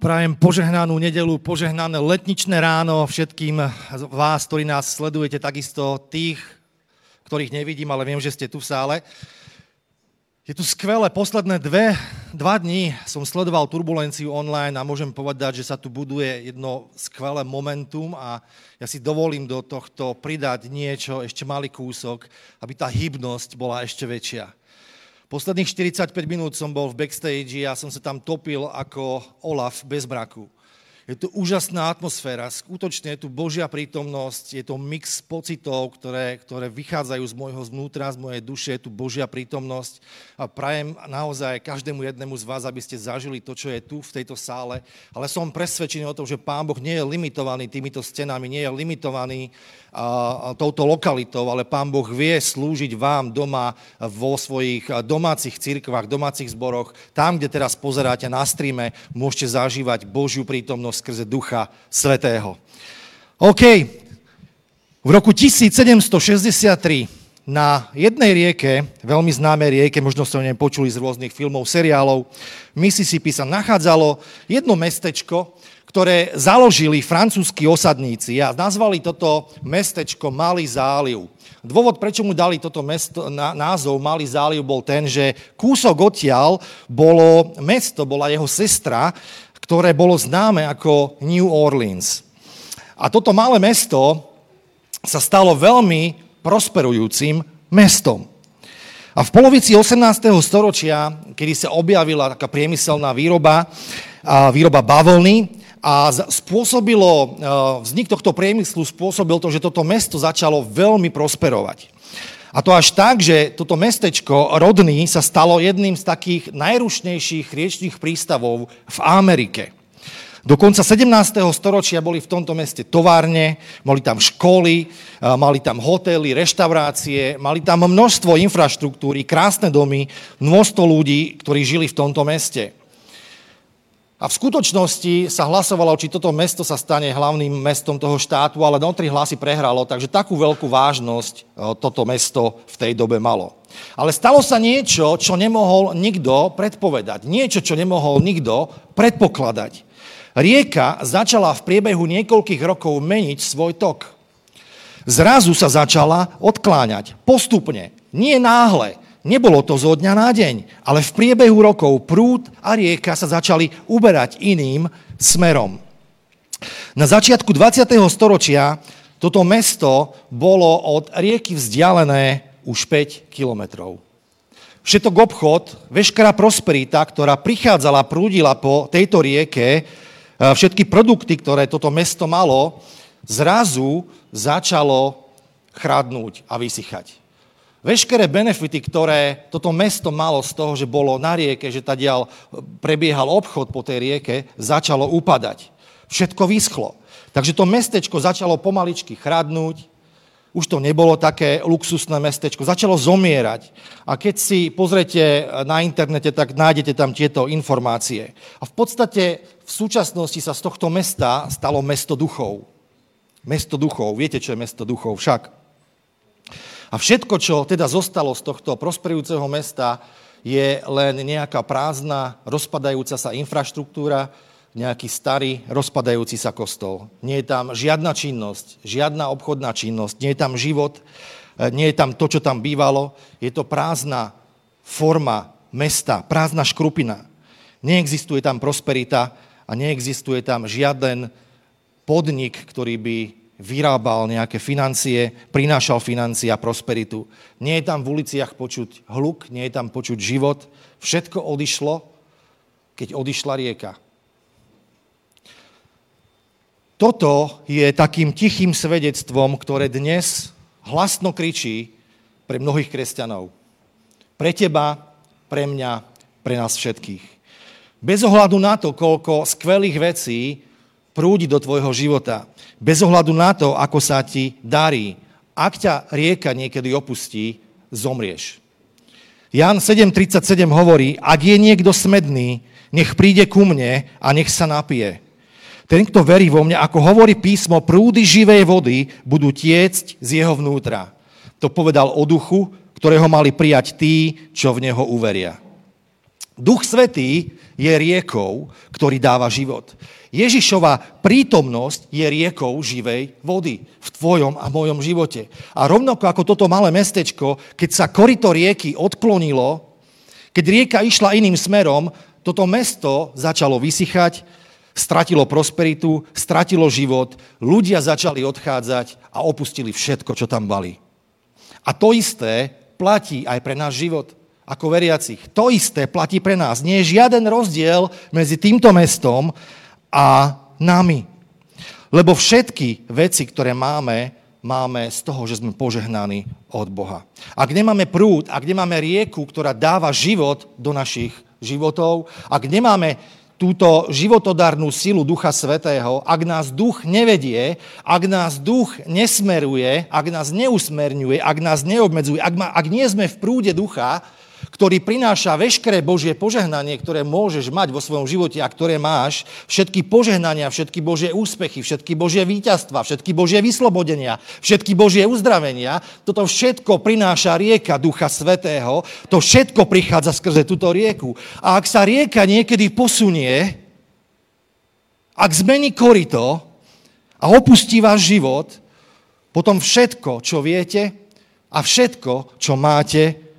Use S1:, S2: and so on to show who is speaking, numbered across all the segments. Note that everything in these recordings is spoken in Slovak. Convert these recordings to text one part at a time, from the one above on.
S1: Prajem požehnanú nedelu, požehnané letničné ráno všetkým vás, ktorí nás sledujete, takisto tých, ktorých nevidím, ale viem, že ste tu v sále. Je tu skvelé, posledné dve, dva dní som sledoval turbulenciu online a môžem povedať, že sa tu buduje jedno skvelé momentum a ja si dovolím do tohto pridať niečo, ešte malý kúsok, aby tá hybnosť bola ešte väčšia. Posledných 45 minút som bol v backstage a som sa tam topil ako Olaf bez braku. Je tu úžasná atmosféra, skutočne je tu Božia prítomnosť, je to mix pocitov, ktoré, ktoré vychádzajú z môjho znútra, z mojej duše, je tu Božia prítomnosť a prajem naozaj každému jednému z vás, aby ste zažili to, čo je tu v tejto sále, ale som presvedčený o tom, že Pán Boh nie je limitovaný týmito stenami, nie je limitovaný a, touto lokalitou, ale Pán Boh vie slúžiť vám doma vo svojich domácich cirkvách, domácich zboroch, tam, kde teraz pozeráte na streame, môžete zažívať Božiu prítomnosť skrze Ducha Svetého. OK. V roku 1763 na jednej rieke, veľmi známej rieke, možno ste o nej počuli z rôznych filmov, seriálov, Mississippi sa nachádzalo jedno mestečko, ktoré založili francúzskí osadníci a nazvali toto mestečko Malý záliv. Dôvod, prečo mu dali toto mesto, názov Malý záliv, bol ten, že kúsok odtiaľ bolo mesto, bola jeho sestra, ktoré bolo známe ako New Orleans. A toto malé mesto sa stalo veľmi prosperujúcim mestom. A v polovici 18. storočia, kedy sa objavila taká priemyselná výroba, výroba bavlny, a spôsobilo, vznik tohto priemyslu spôsobil to, že toto mesto začalo veľmi prosperovať. A to až tak, že toto mestečko Rodný sa stalo jedným z takých najrušnejších riečných prístavov v Amerike. Do konca 17. storočia boli v tomto meste továrne, mali tam školy, mali tam hotely, reštaurácie, mali tam množstvo infraštruktúry, krásne domy, množstvo ľudí, ktorí žili v tomto meste. A v skutočnosti sa hlasovalo, či toto mesto sa stane hlavným mestom toho štátu, ale do tri hlasy prehralo, takže takú veľkú vážnosť e, toto mesto v tej dobe malo. Ale stalo sa niečo, čo nemohol nikto predpovedať. Niečo, čo nemohol nikto predpokladať. Rieka začala v priebehu niekoľkých rokov meniť svoj tok. Zrazu sa začala odkláňať. Postupne. Nie náhle. Nebolo to zo dňa na deň, ale v priebehu rokov prúd a rieka sa začali uberať iným smerom. Na začiatku 20. storočia toto mesto bolo od rieky vzdialené už 5 kilometrov. Všetok obchod, veškerá prosperita, ktorá prichádzala, prúdila po tejto rieke, všetky produkty, ktoré toto mesto malo, zrazu začalo chradnúť a vysychať. Veškeré benefity, ktoré toto mesto malo z toho, že bolo na rieke, že tadiaľ prebiehal obchod po tej rieke, začalo upadať. Všetko vyschlo. Takže to mestečko začalo pomaličky chradnúť, už to nebolo také luxusné mestečko, začalo zomierať. A keď si pozrete na internete, tak nájdete tam tieto informácie. A v podstate v súčasnosti sa z tohto mesta stalo mesto duchov. Mesto duchov, viete, čo je mesto duchov však. A všetko, čo teda zostalo z tohto prosperujúceho mesta, je len nejaká prázdna, rozpadajúca sa infraštruktúra, nejaký starý, rozpadajúci sa kostol. Nie je tam žiadna činnosť, žiadna obchodná činnosť, nie je tam život, e, nie je tam to, čo tam bývalo. Je to prázdna forma mesta, prázdna škrupina. Neexistuje tam prosperita a neexistuje tam žiaden podnik, ktorý by vyrábal nejaké financie, prinášal financie a prosperitu. Nie je tam v uliciach počuť hluk, nie je tam počuť život. Všetko odišlo, keď odišla rieka. Toto je takým tichým svedectvom, ktoré dnes hlasno kričí pre mnohých kresťanov. Pre teba, pre mňa, pre nás všetkých. Bez ohľadu na to, koľko skvelých vecí prúdi do tvojho života. Bez ohľadu na to, ako sa ti darí. Ak ťa rieka niekedy opustí, zomrieš. Jan 7.37 hovorí, ak je niekto smedný, nech príde ku mne a nech sa napije. Ten, kto verí vo mňa, ako hovorí písmo, prúdy živej vody budú tiecť z jeho vnútra. To povedal o duchu, ktorého mali prijať tí, čo v neho uveria. Duch Svetý je riekou, ktorý dáva život. Ježišova prítomnosť je riekou živej vody v tvojom a mojom živote. A rovnako ako toto malé mestečko, keď sa korito rieky odklonilo, keď rieka išla iným smerom, toto mesto začalo vysychať, stratilo prosperitu, stratilo život, ľudia začali odchádzať a opustili všetko, čo tam bali. A to isté platí aj pre náš život ako veriacich. To isté platí pre nás. Nie je žiaden rozdiel medzi týmto mestom a nami. Lebo všetky veci, ktoré máme, máme z toho, že sme požehnaní od Boha. Ak nemáme prúd, ak nemáme rieku, ktorá dáva život do našich životov, ak nemáme túto životodárnu silu Ducha Svetého, ak nás duch nevedie, ak nás duch nesmeruje, ak nás neusmerňuje, ak nás neobmedzuje, ak, ma, ak nie sme v prúde ducha, ktorý prináša veškeré Božie požehnanie, ktoré môžeš mať vo svojom živote a ktoré máš, všetky požehnania, všetky Božie úspechy, všetky Božie víťazstva, všetky Božie vyslobodenia, všetky Božie uzdravenia, toto všetko prináša rieka Ducha Svetého, to všetko prichádza skrze túto rieku. A ak sa rieka niekedy posunie, ak zmení korito a opustí váš život, potom všetko, čo viete a všetko, čo máte,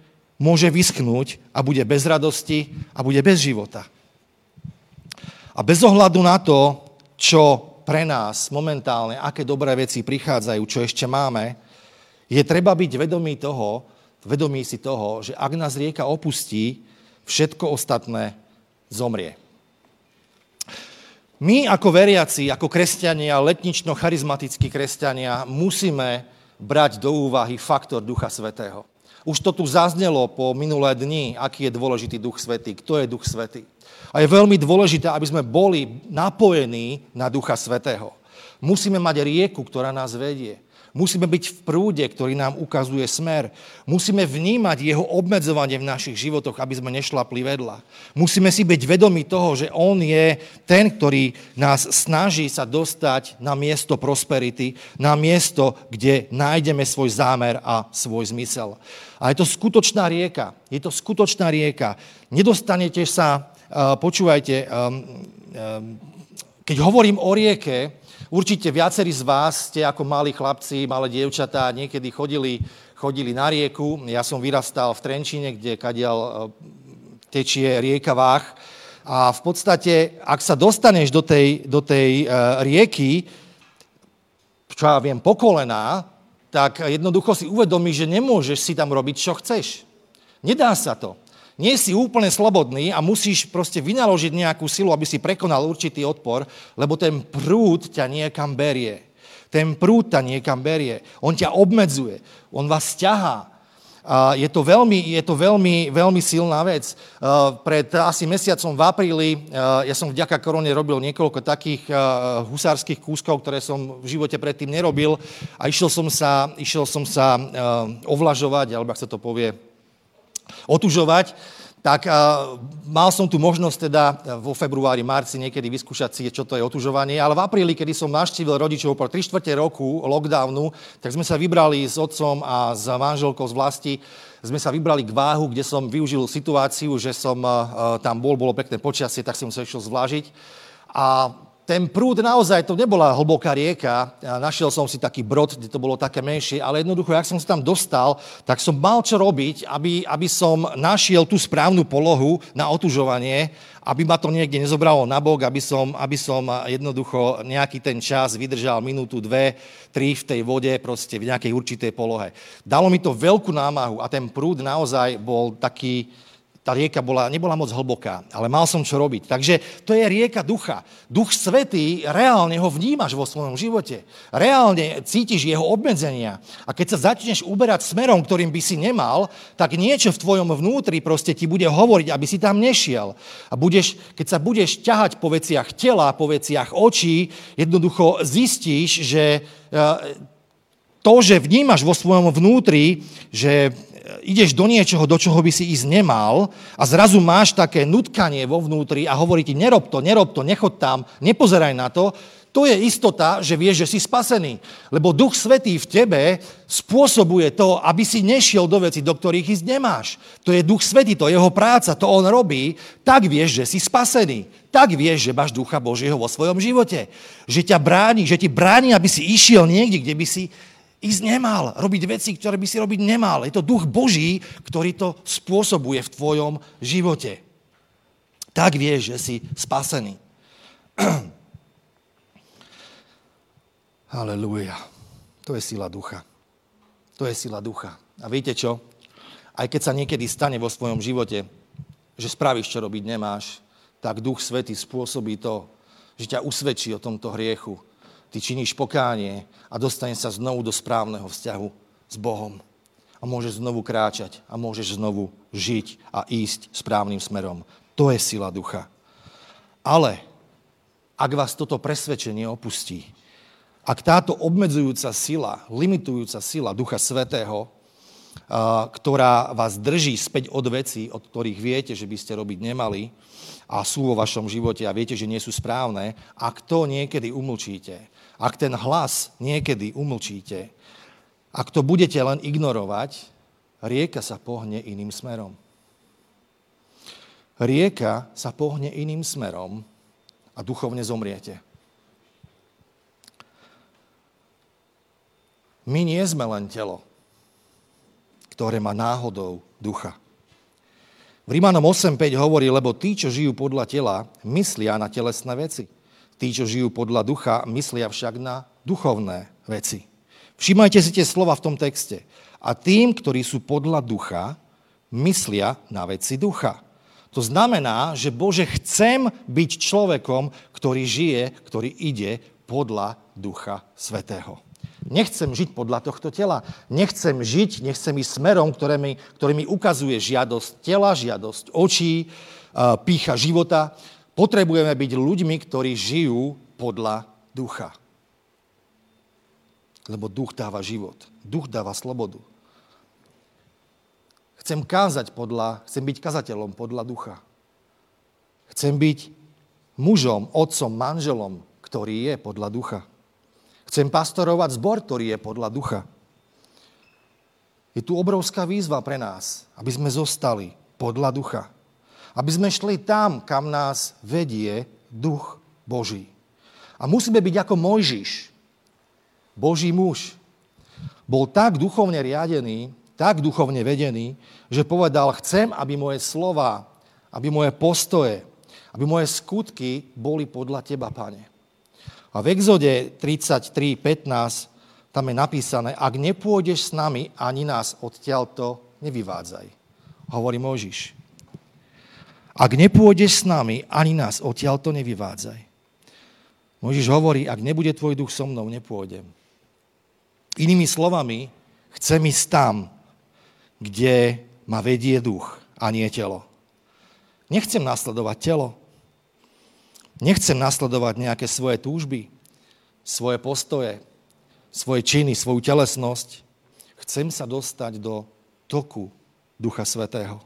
S1: môže vyschnúť a bude bez radosti a bude bez života. A bez ohľadu na to, čo pre nás momentálne, aké dobré veci prichádzajú, čo ešte máme, je treba byť vedomý toho, vedomý si toho, že ak nás rieka opustí, všetko ostatné zomrie. My ako veriaci, ako kresťania, letnično-charizmatickí kresťania, musíme brať do úvahy faktor Ducha Svetého. Už to tu zaznelo po minulé dni, aký je dôležitý Duch Svetý, kto je Duch Svetý. A je veľmi dôležité, aby sme boli napojení na Ducha Svetého. Musíme mať rieku, ktorá nás vedie. Musíme byť v prúde, ktorý nám ukazuje smer. Musíme vnímať jeho obmedzovanie v našich životoch, aby sme nešlapli vedľa. Musíme si byť vedomi toho, že on je ten, ktorý nás snaží sa dostať na miesto prosperity, na miesto, kde nájdeme svoj zámer a svoj zmysel. A je to skutočná rieka. Je to skutočná rieka. Nedostanete sa, počúvajte, keď hovorím o rieke, Určite viacerí z vás ste ako malí chlapci, malé dievčatá niekedy chodili, chodili na rieku. Ja som vyrastal v Trenčine, kde kadiaľ e, tečie rieka Vách. A v podstate, ak sa dostaneš do tej, do tej uh, rieky, čo ja viem, pokolená, tak jednoducho si uvedomíš, že nemôžeš si tam robiť, čo chceš. Nedá sa to nie si úplne slobodný a musíš proste vynaložiť nejakú silu, aby si prekonal určitý odpor, lebo ten prúd ťa niekam berie. Ten prúd ťa niekam berie. On ťa obmedzuje. On vás ťahá. Je to veľmi, je to veľmi, veľmi silná vec. Pred asi mesiacom v apríli, ja som vďaka korone robil niekoľko takých husárskych kúskov, ktoré som v živote predtým nerobil a išiel som sa, išiel som sa ovlažovať, alebo ak sa to povie, otužovať, tak mal som tu možnosť teda vo februári, marci niekedy vyskúšať si, čo to je otužovanie, ale v apríli, kedy som naštívil rodičov po 3 čtvrte roku lockdownu, tak sme sa vybrali s otcom a s manželkou z vlasti, sme sa vybrali k váhu, kde som využil situáciu, že som uh, tam bol, bolo pekné počasie, tak som sa išiel zvlážiť. A ten prúd naozaj, to nebola hlboká rieka, našiel som si taký brod, kde to bolo také menšie, ale jednoducho, ak som sa tam dostal, tak som mal čo robiť, aby, aby som našiel tú správnu polohu na otužovanie, aby ma to niekde nezobralo na bok, aby som, aby som jednoducho nejaký ten čas vydržal minútu, dve, tri v tej vode, proste v nejakej určitej polohe. Dalo mi to veľkú námahu a ten prúd naozaj bol taký, tá rieka bola, nebola moc hlboká, ale mal som čo robiť. Takže to je rieka ducha. Duch Svetý, reálne ho vnímaš vo svojom živote. Reálne cítiš jeho obmedzenia. A keď sa začneš uberať smerom, ktorým by si nemal, tak niečo v tvojom vnútri proste ti bude hovoriť, aby si tam nešiel. A budeš, keď sa budeš ťahať po veciach tela, po veciach očí, jednoducho zistíš, že e, to, že vnímaš vo svojom vnútri, že ideš do niečoho, do čoho by si ísť nemal a zrazu máš také nutkanie vo vnútri a hovorí ti, nerob to, nerob to, nechod tam, nepozeraj na to, to je istota, že vieš, že si spasený. Lebo Duch Svetý v tebe spôsobuje to, aby si nešiel do veci, do ktorých ísť nemáš. To je Duch Svetý, to je jeho práca, to on robí. Tak vieš, že si spasený. Tak vieš, že máš Ducha Božieho vo svojom živote. Že ťa bráni, že ti bráni, aby si išiel niekde, kde by si ísť nemal. Robiť veci, ktoré by si robiť nemal. Je to Duch Boží, ktorý to spôsobuje v tvojom živote. Tak vieš, že si spasený. Halelúja. To je sila ducha. To je sila ducha. A viete čo? Aj keď sa niekedy stane vo svojom živote, že spravíš, čo robiť nemáš, tak Duch Svetý spôsobí to, že ťa usvedčí o tomto hriechu. Ty činíš pokánie a dostane sa znovu do správneho vzťahu s Bohom. A môžeš znovu kráčať a môžeš znovu žiť a ísť správnym smerom. To je sila ducha. Ale ak vás toto presvedčenie opustí, ak táto obmedzujúca sila, limitujúca sila Ducha Svetého, ktorá vás drží späť od vecí, od ktorých viete, že by ste robiť nemali a sú vo vašom živote a viete, že nie sú správne, ak to niekedy umlčíte, ak ten hlas niekedy umlčíte, ak to budete len ignorovať, rieka sa pohne iným smerom. Rieka sa pohne iným smerom a duchovne zomriete. My nie sme len telo, ktoré má náhodou ducha. V Rímanom 8.5 hovorí, lebo tí, čo žijú podľa tela, myslia na telesné veci. Tí, čo žijú podľa ducha, myslia však na duchovné veci. Všimajte si tie slova v tom texte. A tým, ktorí sú podľa ducha, myslia na veci ducha. To znamená, že Bože, chcem byť človekom, ktorý žije, ktorý ide podľa Ducha Svetého. Nechcem žiť podľa tohto tela. Nechcem žiť, nechcem ísť smerom, ktorý mi, ktorý mi ukazuje žiadosť tela, žiadosť očí, pícha života. Potrebujeme byť ľuďmi, ktorí žijú podľa ducha. Lebo duch dáva život. Duch dáva slobodu. Chcem kázať podľa, chcem byť kazateľom podľa ducha. Chcem byť mužom, otcom, manželom, ktorý je podľa ducha. Chcem pastorovať zbor, ktorý je podľa ducha. Je tu obrovská výzva pre nás, aby sme zostali podľa ducha. Aby sme šli tam, kam nás vedie duch Boží. A musíme byť ako Mojžiš, Boží muž. Bol tak duchovne riadený, tak duchovne vedený, že povedal, chcem, aby moje slova, aby moje postoje, aby moje skutky boli podľa Teba, Pane. A v exode 33, 15 tam je napísané, ak nepôjdeš s nami, ani nás odtiaľto nevyvádzaj. Hovorí Možiš. Ak nepôjdeš s nami, ani nás odtiaľto nevyvádzaj. Možiš hovorí, ak nebude tvoj duch so mnou, nepôjdem. Inými slovami, chcem ísť tam, kde ma vedie duch a nie telo. Nechcem nasledovať telo. Nechcem nasledovať nejaké svoje túžby, svoje postoje, svoje činy, svoju telesnosť. Chcem sa dostať do toku Ducha Svetého.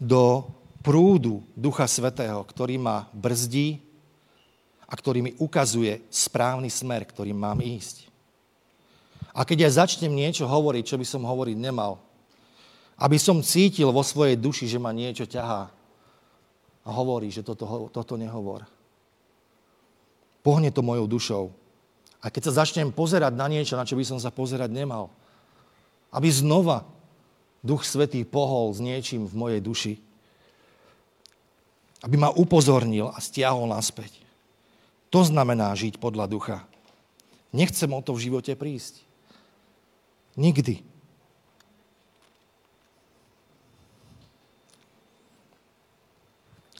S1: Do prúdu Ducha Svetého, ktorý ma brzdí a ktorý mi ukazuje správny smer, ktorým mám ísť. A keď ja začnem niečo hovoriť, čo by som hovoriť nemal, aby som cítil vo svojej duši, že ma niečo ťahá, a hovorí, že toto, toto nehovor. Pohne to mojou dušou. A keď sa začnem pozerať na niečo, na čo by som sa pozerať nemal, aby znova Duch Svetý pohol s niečím v mojej duši, aby ma upozornil a stiahol naspäť. To znamená žiť podľa ducha. Nechcem o to v živote prísť. Nikdy.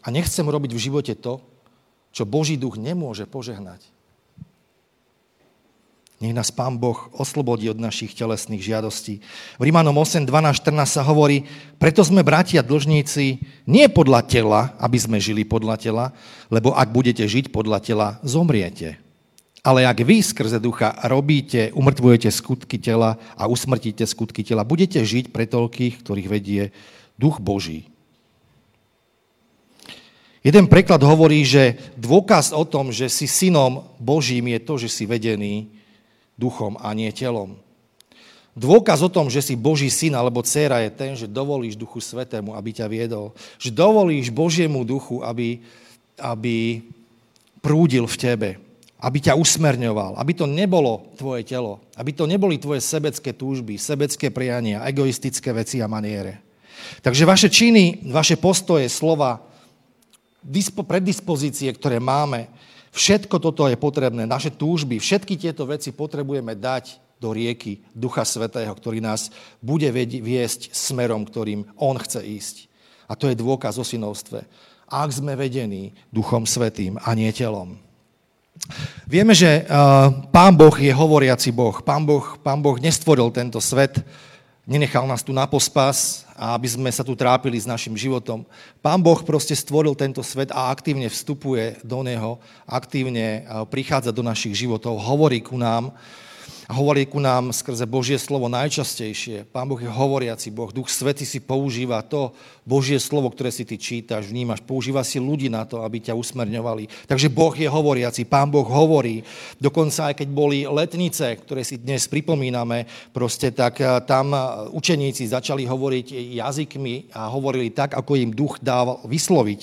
S1: A nechcem robiť v živote to, čo Boží duch nemôže požehnať. Nech nás Pán Boh oslobodí od našich telesných žiadostí. V Rímanom 8, 12, 14 sa hovorí, preto sme bratia dlžníci nie podľa tela, aby sme žili podľa tela, lebo ak budete žiť podľa tela, zomriete. Ale ak vy skrze ducha robíte, umrtvujete skutky tela a usmrtíte skutky tela, budete žiť pre toľkých, ktorých vedie duch Boží. Jeden preklad hovorí, že dôkaz o tom, že si synom Božím je to, že si vedený duchom a nie telom. Dôkaz o tom, že si Boží syn alebo dcera je ten, že dovolíš Duchu Svetému, aby ťa viedol. Že dovolíš Božiemu duchu, aby, aby prúdil v tebe. Aby ťa usmerňoval. Aby to nebolo tvoje telo. Aby to neboli tvoje sebecké túžby, sebecké priania, egoistické veci a maniere. Takže vaše činy, vaše postoje, slova, dispo, predispozície, ktoré máme, všetko toto je potrebné, naše túžby, všetky tieto veci potrebujeme dať do rieky Ducha Svetého, ktorý nás bude viesť smerom, ktorým On chce ísť. A to je dôkaz o synovstve. Ak sme vedení Duchom Svetým a nie telom. Vieme, že Pán Boh je hovoriaci Boh. Pán Boh, Pán boh nestvoril tento svet nenechal nás tu na pospas a aby sme sa tu trápili s našim životom. Pán Boh proste stvoril tento svet a aktívne vstupuje do neho, aktívne prichádza do našich životov, hovorí ku nám a hovorí ku nám skrze Božie slovo najčastejšie. Pán Boh je hovoriaci Boh. Duch Svety si používa to Božie slovo, ktoré si ty čítaš, vnímaš. Používa si ľudí na to, aby ťa usmerňovali. Takže Boh je hovoriaci, Pán Boh hovorí. Dokonca aj keď boli letnice, ktoré si dnes pripomíname, proste tak eh, tam eh, učeníci začali hovoriť jazykmi a hovorili tak, ako im duch dával vysloviť.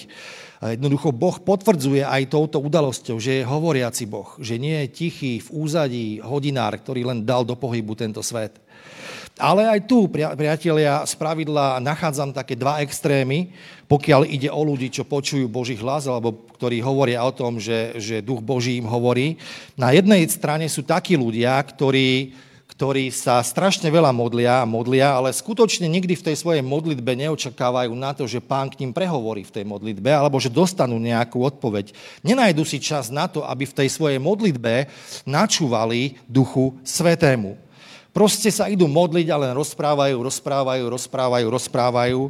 S1: Jednoducho Boh potvrdzuje aj touto udalosťou, že je hovoriaci Boh, že nie je tichý v úzadí hodinár, ktorý len dal do pohybu tento svet. Ale aj tu, priatelia, z pravidla nachádzam také dva extrémy, pokiaľ ide o ľudí, čo počujú Boží hlas, alebo ktorí hovoria o tom, že, že duch Boží im hovorí. Na jednej strane sú takí ľudia, ktorí ktorí sa strašne veľa modlia a modlia, ale skutočne nikdy v tej svojej modlitbe neočakávajú na to, že pán k ním prehovorí v tej modlitbe, alebo že dostanú nejakú odpoveď. Nenajdu si čas na to, aby v tej svojej modlitbe načúvali Duchu Svetému. Proste sa idú modliť a len rozprávajú, rozprávajú, rozprávajú, rozprávajú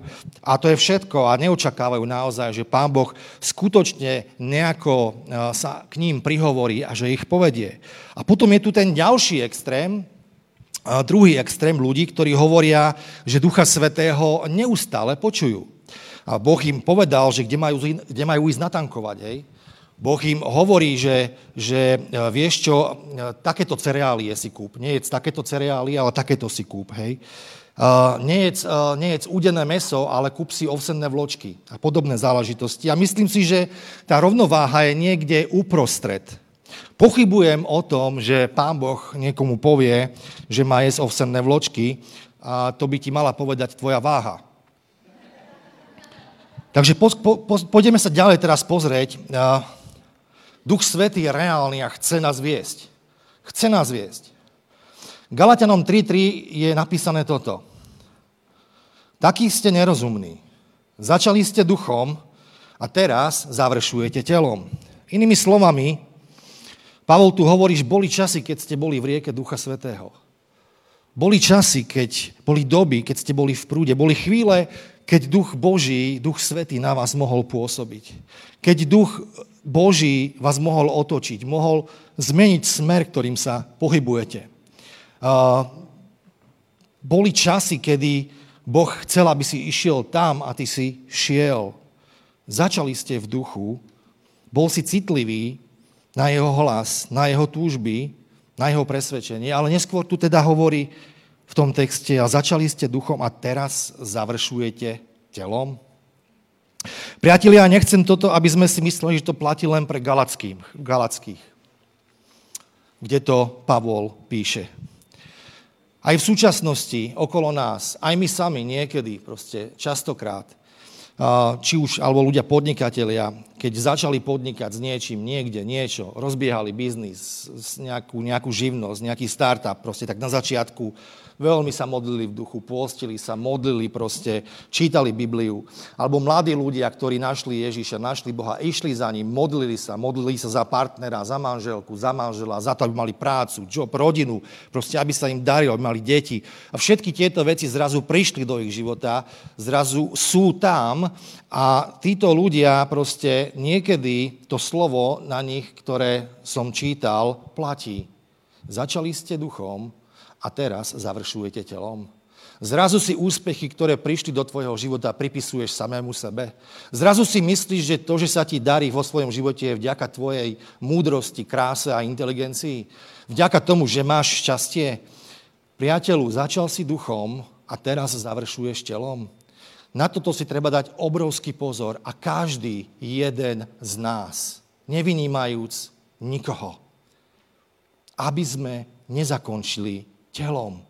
S1: a to je všetko a neočakávajú naozaj, že Pán Boh skutočne nejako eh, sa k ním prihovorí a že ich povedie. A potom je tu ten ďalší extrém, druhý extrém ľudí, ktorí hovoria, že Ducha Svetého neustále počujú. A Boh im povedal, že kde majú, kde majú ísť natankovať. Hej? Boh im hovorí, že, že e, vieš čo, e, takéto cereálie si kúp. Nie je takéto cereálie, ale takéto si kúp. Hej? Uh, nejedz, uh, údené meso, ale kúp si ovsenné vločky a podobné záležitosti. A myslím si, že tá rovnováha je niekde uprostred. Pochybujem o tom, že pán Boh niekomu povie, že má jesť ovsenné vločky a to by ti mala povedať tvoja váha. Takže po, po, po, sa ďalej teraz pozrieť. Duch Svetý je reálny a chce nás viesť. Chce nás viesť. Galatianom 3.3 je napísané toto. Takí ste nerozumní. Začali ste duchom a teraz završujete telom. Inými slovami, Pavol tu hovoríš, boli časy, keď ste boli v rieke Ducha Svetého. Boli časy, keď boli doby, keď ste boli v prúde. Boli chvíle, keď Duch Boží, Duch Svetý na vás mohol pôsobiť. Keď Duch Boží vás mohol otočiť, mohol zmeniť smer, ktorým sa pohybujete. Boli časy, kedy Boh chcel, aby si išiel tam a ty si šiel. Začali ste v duchu, bol si citlivý, na jeho hlas, na jeho túžby, na jeho presvedčenie. Ale neskôr tu teda hovorí v tom texte a začali ste duchom a teraz završujete telom. Priatelia, ja nechcem toto, aby sme si mysleli, že to platí len pre galackých, galackých kde to Pavol píše. Aj v súčasnosti okolo nás, aj my sami niekedy, proste častokrát, či už, alebo ľudia podnikatelia, keď začali podnikať s niečím, niekde, niečo, rozbiehali biznis, nejakú, nejakú živnosť, nejaký startup, proste tak na začiatku veľmi sa modlili v duchu, pôstili sa, modlili proste, čítali Bibliu. Alebo mladí ľudia, ktorí našli Ježiša, našli Boha, išli za ním, modlili sa, modlili sa za partnera, za manželku, za manžela, za to, aby mali prácu, job, rodinu, proste aby sa im darilo, aby mali deti. A všetky tieto veci zrazu prišli do ich života, zrazu sú tam a títo ľudia proste niekedy to slovo na nich, ktoré som čítal, platí. Začali ste duchom, a teraz završujete telom. Zrazu si úspechy, ktoré prišli do tvojho života, pripisuješ samému sebe. Zrazu si myslíš, že to, že sa ti darí vo svojom živote je vďaka tvojej múdrosti, kráse a inteligencii. Vďaka tomu, že máš šťastie. Priateľu, začal si duchom a teraz završuješ telom. Na toto si treba dať obrovský pozor a každý jeden z nás, nevynímajúc nikoho, aby sme nezakončili telom.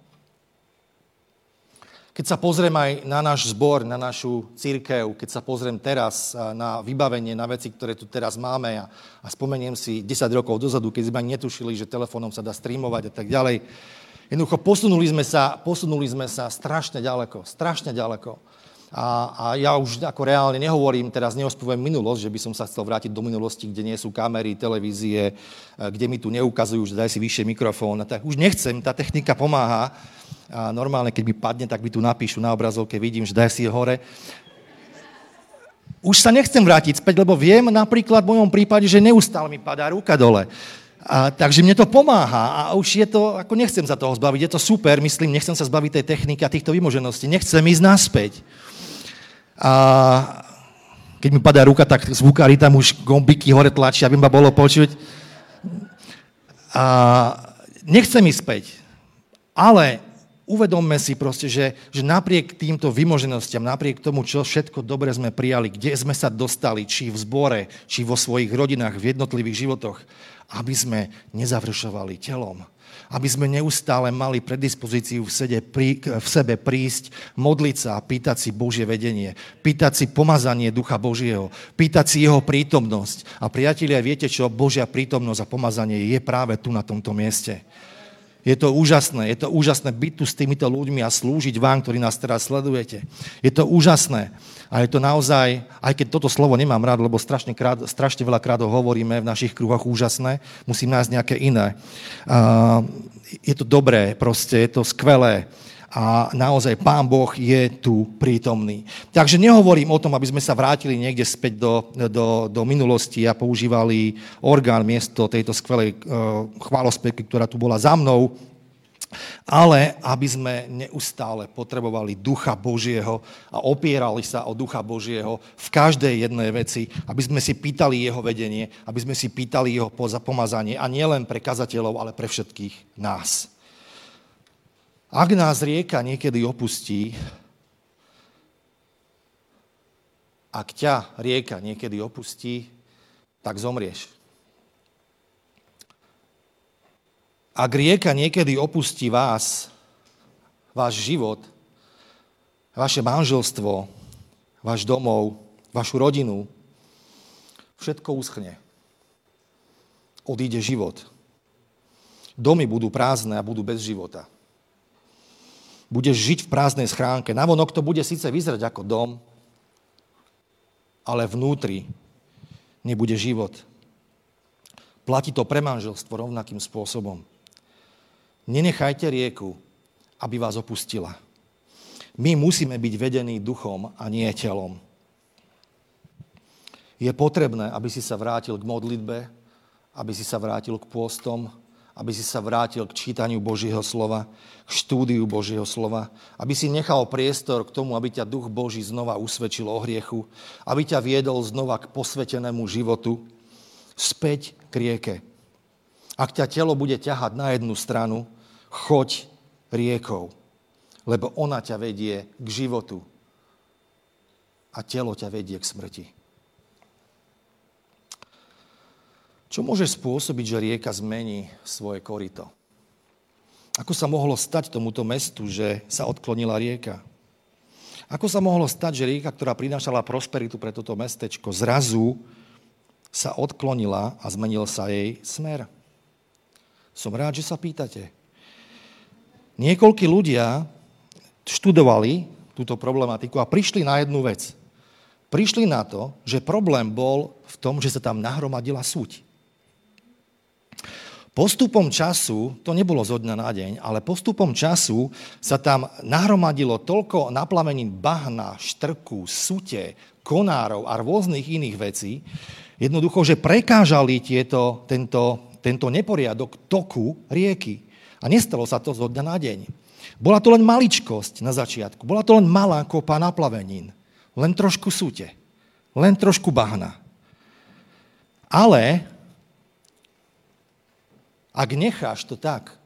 S1: Keď sa pozriem aj na náš zbor, na našu církev, keď sa pozriem teraz na vybavenie, na veci, ktoré tu teraz máme a, a spomeniem si 10 rokov dozadu, keď sme ani netušili, že telefónom sa dá streamovať a tak ďalej. Jednoducho posunuli sme sa, posunuli sme sa strašne ďaleko, strašne ďaleko. A, a ja už ako reálne nehovorím, teraz neospovujem minulosť, že by som sa chcel vrátiť do minulosti, kde nie sú kamery, televízie, kde mi tu neukazujú, že daj si vyššie mikrofón. Tak už nechcem, tá technika pomáha, a normálne, keď mi padne, tak mi tu napíšu na obrazovke, vidím, že daj si hore. Už sa nechcem vrátiť späť, lebo viem napríklad v mojom prípade, že neustále mi padá ruka dole. A, takže mne to pomáha a už je to, ako nechcem sa toho zbaviť, je to super, myslím, nechcem sa zbaviť tej techniky a týchto vymožeností, nechcem ísť naspäť. A keď mi padá ruka, tak zvukári tam už gombiky hore tlačia, aby ma bolo počuť. A nechcem ísť späť, ale uvedomme si proste, že, že napriek týmto vymoženostiam, napriek tomu, čo všetko dobre sme prijali, kde sme sa dostali, či v zbore, či vo svojich rodinách, v jednotlivých životoch, aby sme nezavršovali telom. Aby sme neustále mali predispozíciu v, sede, pri, v sebe prísť, modliť sa a pýtať si Božie vedenie, pýtať si pomazanie Ducha Božieho, pýtať si Jeho prítomnosť. A priatelia, viete čo? Božia prítomnosť a pomazanie je práve tu na tomto mieste. Je to úžasné, je to úžasné byť tu s týmito ľuďmi a slúžiť vám, ktorí nás teraz sledujete. Je to úžasné. A je to naozaj, aj keď toto slovo nemám rád, lebo strašne, krát, strašne veľa krát ho hovoríme v našich kruhoch úžasné, musím nájsť nejaké iné. Uh, je to dobré, proste, je to skvelé a naozaj Pán Boh je tu prítomný. Takže nehovorím o tom, aby sme sa vrátili niekde späť do, do, do minulosti a používali orgán miesto tejto skvelej uh, chválospeky, ktorá tu bola za mnou, ale aby sme neustále potrebovali Ducha Božieho a opierali sa o Ducha Božieho v každej jednej veci, aby sme si pýtali jeho vedenie, aby sme si pýtali jeho pomazanie a nielen pre kazateľov, ale pre všetkých nás. Ak nás rieka niekedy opustí, ak ťa rieka niekedy opustí, tak zomrieš. Ak rieka niekedy opustí vás, váš život, vaše manželstvo, váš domov, vašu rodinu, všetko uschne. Odíde život. Domy budú prázdne a budú bez života budeš žiť v prázdnej schránke. Navonok to bude síce vyzerať ako dom, ale vnútri nebude život. Platí to pre manželstvo rovnakým spôsobom. Nenechajte rieku, aby vás opustila. My musíme byť vedení duchom a nie telom. Je potrebné, aby si sa vrátil k modlitbe, aby si sa vrátil k pôstom, aby si sa vrátil k čítaniu Božieho slova, k štúdiu Božieho slova, aby si nechal priestor k tomu, aby ťa Duch Boží znova usvedčil o hriechu, aby ťa viedol znova k posvetenému životu, späť k rieke. Ak ťa telo bude ťahať na jednu stranu, choď riekou, lebo ona ťa vedie k životu a telo ťa vedie k smrti. Čo môže spôsobiť, že rieka zmení svoje korito? Ako sa mohlo stať tomuto mestu, že sa odklonila rieka? Ako sa mohlo stať, že rieka, ktorá prinášala prosperitu pre toto mestečko, zrazu sa odklonila a zmenil sa jej smer? Som rád, že sa pýtate. Niekoľkí ľudia študovali túto problematiku a prišli na jednu vec. Prišli na to, že problém bol v tom, že sa tam nahromadila súť. Postupom času, to nebolo zo dňa na deň, ale postupom času sa tam nahromadilo toľko naplamení bahna, štrku, sute, konárov a rôznych iných vecí, jednoducho, že prekážali tieto, tento, tento neporiadok toku rieky. A nestalo sa to zo dňa na deň. Bola to len maličkosť na začiatku. Bola to len malá kopa naplavenín. Len trošku súte. Len trošku bahna. Ale ak necháš to tak,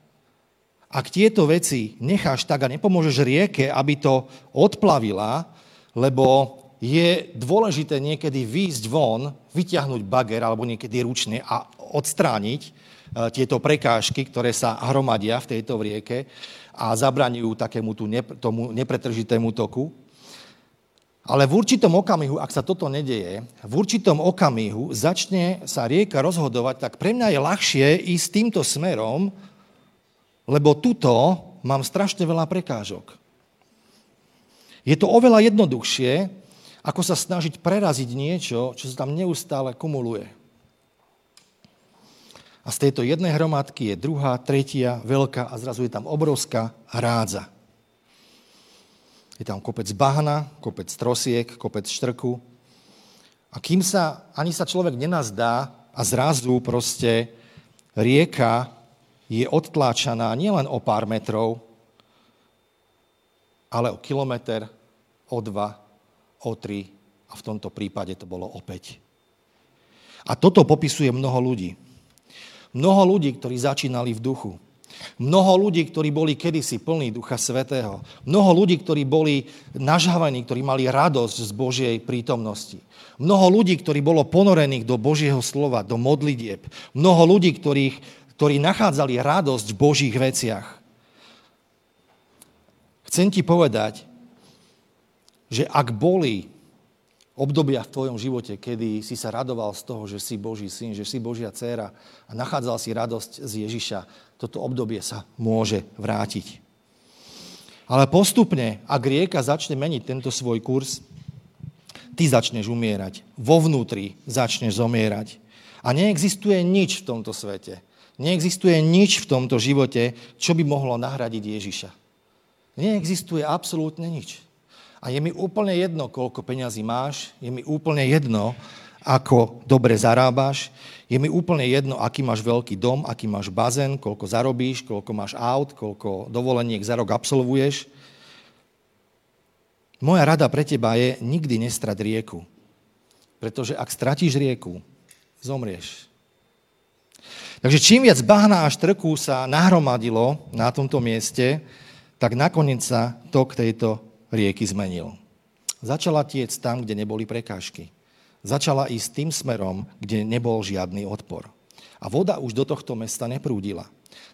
S1: ak tieto veci necháš tak a nepomôžeš rieke, aby to odplavila, lebo je dôležité niekedy výjsť von, vyťahnuť bager alebo niekedy ručne a odstrániť e, tieto prekážky, ktoré sa hromadia v tejto rieke a zabraňujú takému tomu nepretržitému toku. Ale v určitom okamihu, ak sa toto nedeje, v určitom okamihu začne sa rieka rozhodovať, tak pre mňa je ľahšie ísť týmto smerom, lebo tuto mám strašne veľa prekážok. Je to oveľa jednoduchšie, ako sa snažiť preraziť niečo, čo sa tam neustále kumuluje. A z tejto jednej hromadky je druhá, tretia, veľká a zrazu je tam obrovská hrádza. Je tam kopec bahna, kopec trosiek, kopec štrku. A kým sa, ani sa človek nenazdá a zrazu proste rieka je odtláčaná nielen o pár metrov, ale o kilometr, o dva, o tri a v tomto prípade to bolo opäť. A toto popisuje mnoho ľudí. Mnoho ľudí, ktorí začínali v duchu. Mnoho ľudí, ktorí boli kedysi plní Ducha Svetého. Mnoho ľudí, ktorí boli nažhavení, ktorí mali radosť z Božej prítomnosti. Mnoho ľudí, ktorí bolo ponorených do Božieho slova, do modlitieb. Mnoho ľudí, ktorých, ktorí nachádzali radosť v Božích veciach. Chcem ti povedať, že ak boli obdobia v tvojom živote, kedy si sa radoval z toho, že si Boží syn, že si Božia dcéra a nachádzal si radosť z Ježiša, toto obdobie sa môže vrátiť. Ale postupne, ak rieka začne meniť tento svoj kurz, ty začneš umierať. Vo vnútri začneš zomierať. A neexistuje nič v tomto svete. Neexistuje nič v tomto živote, čo by mohlo nahradiť Ježiša. Neexistuje absolútne nič. A je mi úplne jedno, koľko peňazí máš, je mi úplne jedno, ako dobre zarábaš, je mi úplne jedno, aký máš veľký dom, aký máš bazén, koľko zarobíš, koľko máš aut, koľko dovoleniek za rok absolvuješ. Moja rada pre teba je nikdy nestrať rieku. Pretože ak stratíš rieku, zomrieš. Takže čím viac bahna a štrku sa nahromadilo na tomto mieste, tak nakoniec sa tok tejto rieky zmenil. Začala tiec tam, kde neboli prekážky. Začala ísť tým smerom, kde nebol žiadny odpor. A voda už do tohto mesta neprúdila.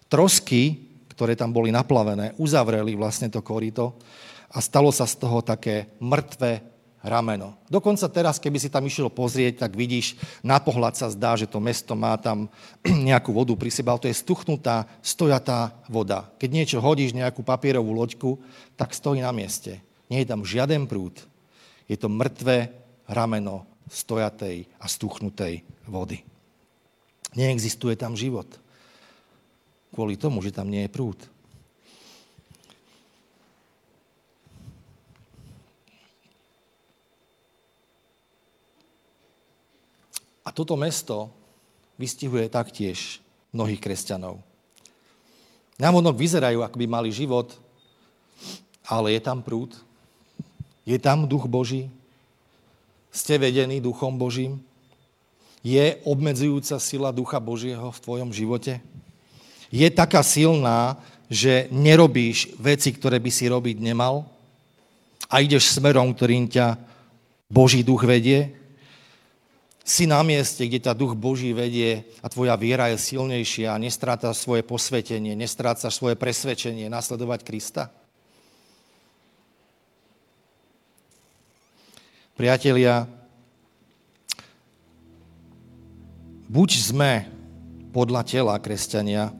S1: Trosky, ktoré tam boli naplavené, uzavreli vlastne to korito a stalo sa z toho také mŕtve rameno. Dokonca teraz, keby si tam išiel pozrieť, tak vidíš, na pohľad sa zdá, že to mesto má tam nejakú vodu pri sebe, ale to je stuchnutá, stojatá voda. Keď niečo hodíš, nejakú papierovú loďku, tak stojí na mieste. Nie je tam žiaden prúd. Je to mŕtve rameno stojatej a stuchnutej vody. Neexistuje tam život. Kvôli tomu, že tam nie je prúd. A toto mesto vystihuje taktiež mnohých kresťanov. Navonok vyzerajú, ako by mali život, ale je tam prúd, je tam duch Boží? Ste vedení duchom Božím? Je obmedzujúca sila ducha Božieho v tvojom živote? Je taká silná, že nerobíš veci, ktoré by si robiť nemal? A ideš smerom, ktorým ťa Boží duch vedie? Si na mieste, kde ťa duch Boží vedie a tvoja viera je silnejšia a nestrácaš svoje posvetenie, nestrácaš svoje presvedčenie nasledovať Krista? Priatelia, buď sme podľa tela kresťania,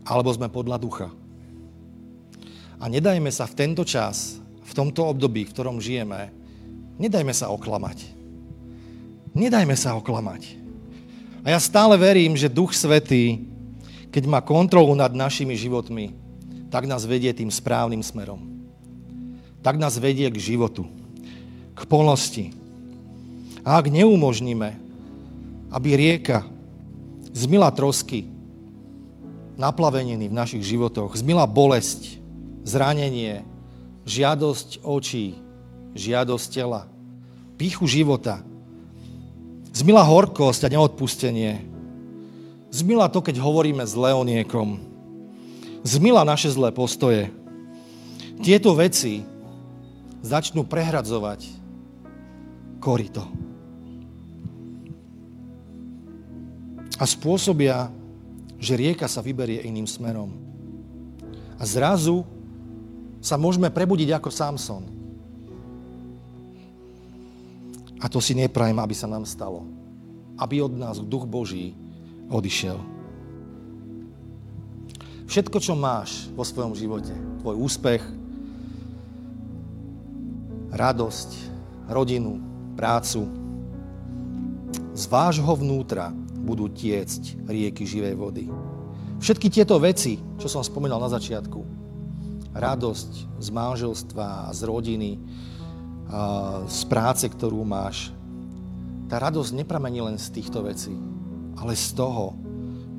S1: alebo sme podľa ducha. A nedajme sa v tento čas, v tomto období, v ktorom žijeme, nedajme sa oklamať. Nedajme sa oklamať. A ja stále verím, že Duch Svetý, keď má kontrolu nad našimi životmi, tak nás vedie tým správnym smerom. Tak nás vedie k životu k plnosti. A ak neumožníme, aby rieka zmila trosky, naplaveniny v našich životoch, zmila bolesť, zranenie, žiadosť očí, žiadosť tela, píchu života. Zmila horkosť a neodpustenie. Zmila to, keď hovoríme zle o niekom. Zmila naše zlé postoje. Tieto veci začnú prehradzovať korito. A spôsobia, že rieka sa vyberie iným smerom. A zrazu sa môžeme prebudiť ako Samson. A to si neprajem, aby sa nám stalo. Aby od nás duch Boží odišiel. Všetko, čo máš vo svojom živote, tvoj úspech, radosť, rodinu, prácu, z vášho vnútra budú tiecť rieky živej vody. Všetky tieto veci, čo som spomínal na začiatku, radosť z manželstva, z rodiny, z práce, ktorú máš, tá radosť nepramení len z týchto vecí, ale z toho,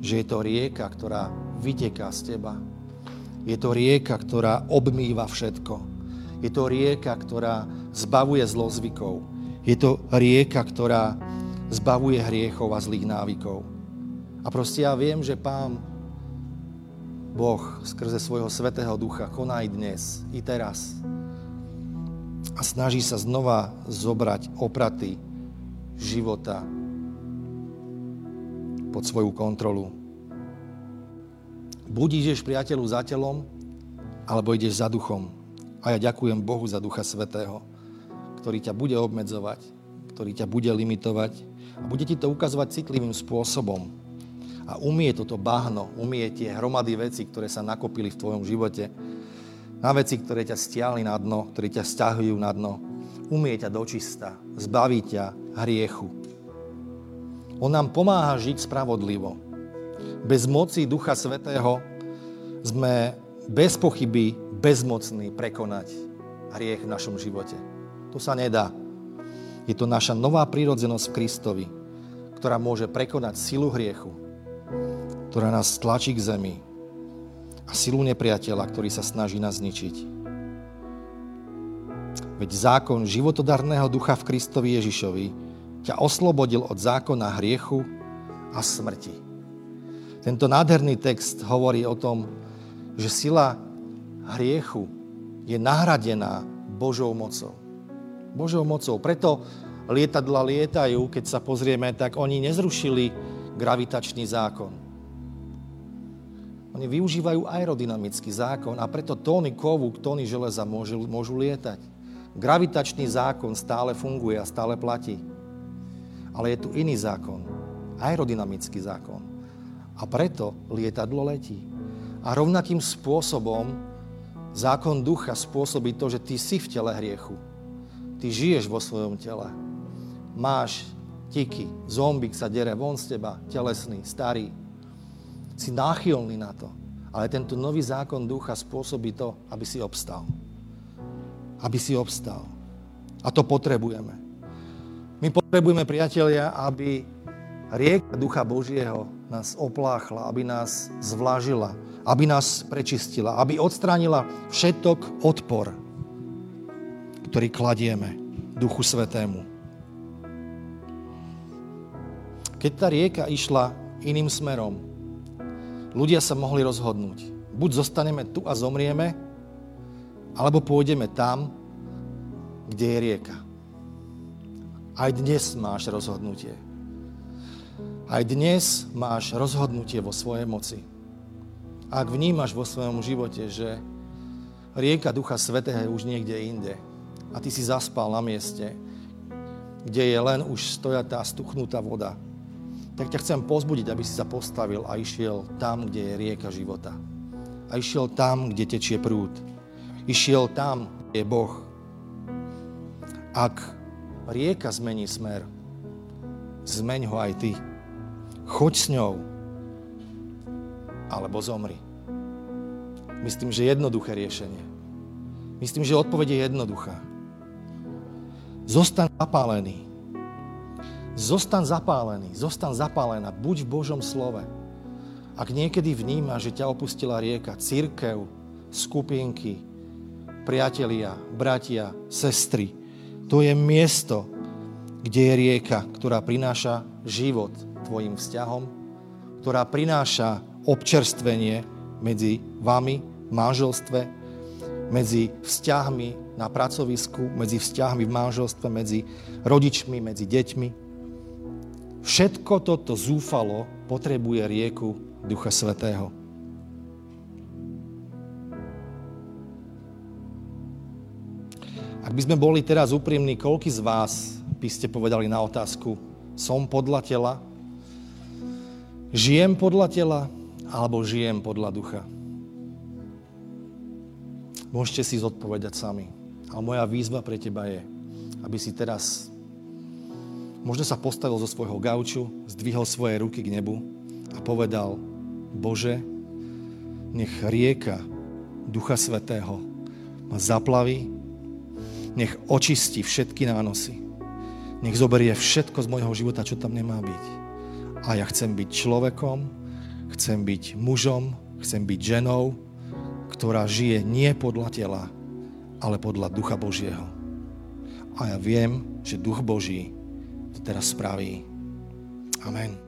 S1: že je to rieka, ktorá vyteká z teba. Je to rieka, ktorá obmýva všetko. Je to rieka, ktorá zbavuje zlozvykov. Je to rieka, ktorá zbavuje hriechov a zlých návykov. A proste ja viem, že Pán Boh skrze svojho Svetého Ducha koná i dnes, i teraz. A snaží sa znova zobrať opraty života pod svoju kontrolu. Buď ideš priateľu za telom, alebo ideš za duchom. A ja ďakujem Bohu za Ducha Svetého, ktorý ťa bude obmedzovať, ktorý ťa bude limitovať, a bude ti to ukazovať citlivým spôsobom. A umie toto bahno, umie tie hromady veci, ktoré sa nakopili v tvojom živote, na veci, ktoré ťa stiahli na dno, ktoré ťa stiahujú na dno. Umie ťa dočista, zbaví ťa hriechu. On nám pomáha žiť spravodlivo. Bez moci Ducha Svetého sme bez pochyby bezmocní prekonať hriech v našom živote. To sa nedá. Je to naša nová prírodzenosť v Kristovi, ktorá môže prekonať silu hriechu, ktorá nás tlačí k zemi a silu nepriateľa, ktorý sa snaží nás zničiť. Veď zákon životodarného ducha v Kristovi Ježišovi ťa oslobodil od zákona hriechu a smrti. Tento nádherný text hovorí o tom, že sila hriechu je nahradená Božou mocou. Božou mocou. Preto lietadla lietajú, keď sa pozrieme, tak oni nezrušili gravitačný zákon. Oni využívajú aerodynamický zákon a preto tóny kovu, tóny železa môžu, môžu lietať. Gravitačný zákon stále funguje a stále platí. Ale je tu iný zákon. Aerodynamický zákon. A preto lietadlo letí. A rovnakým spôsobom zákon ducha spôsobí to, že ty si v tele hriechu Ty žiješ vo svojom tele. Máš tiky, zombik sa dere von z teba, telesný, starý. Si náchylný na to. Ale tento nový zákon ducha spôsobí to, aby si obstal. Aby si obstal. A to potrebujeme. My potrebujeme, priatelia, aby rieka Ducha Božieho nás opláchla, aby nás zvlážila, aby nás prečistila, aby odstránila všetok odpor, ktorý kladieme Duchu Svetému. Keď tá rieka išla iným smerom, ľudia sa mohli rozhodnúť. Buď zostaneme tu a zomrieme, alebo pôjdeme tam, kde je rieka. Aj dnes máš rozhodnutie. Aj dnes máš rozhodnutie vo svojej moci. Ak vnímaš vo svojom živote, že rieka Ducha Svetého je už niekde inde, a ty si zaspal na mieste, kde je len už stojatá, stuchnutá voda, tak ťa chcem pozbudiť, aby si sa postavil a išiel tam, kde je rieka života. A išiel tam, kde tečie prúd. Išiel tam, kde je Boh. Ak rieka zmení smer, zmeň ho aj ty. Choď s ňou, alebo zomri. Myslím, že jednoduché riešenie. Myslím, že odpoveď je jednoduchá. Zostan zapálený. Zostan zapálený, zostan zapálená, buď v Božom slove. Ak niekedy vníma, že ťa opustila rieka, církev, skupinky, priatelia, bratia, sestry. To je miesto, kde je rieka, ktorá prináša život tvojim vzťahom, ktorá prináša občerstvenie medzi vami v manželstve, medzi vzťahmi na pracovisku, medzi vzťahmi v manželstve, medzi rodičmi, medzi deťmi. Všetko toto zúfalo potrebuje rieku Ducha Svetého. Ak by sme boli teraz úprimní, koľky z vás by ste povedali na otázku, som podľa tela, žijem podľa tela, alebo žijem podľa ducha? Môžete si zodpovedať sami. Ale moja výzva pre teba je, aby si teraz možno sa postavil zo svojho gauču, zdvihol svoje ruky k nebu a povedal, Bože, nech rieka Ducha Svetého ma zaplaví nech očistí všetky nánosy. Nech zoberie všetko z môjho života, čo tam nemá byť. A ja chcem byť človekom, chcem byť mužom, chcem byť ženou, ktorá žije nie podľa tela, ale podľa Ducha Božieho. A ja viem, že Duch Boží to teraz spraví. Amen.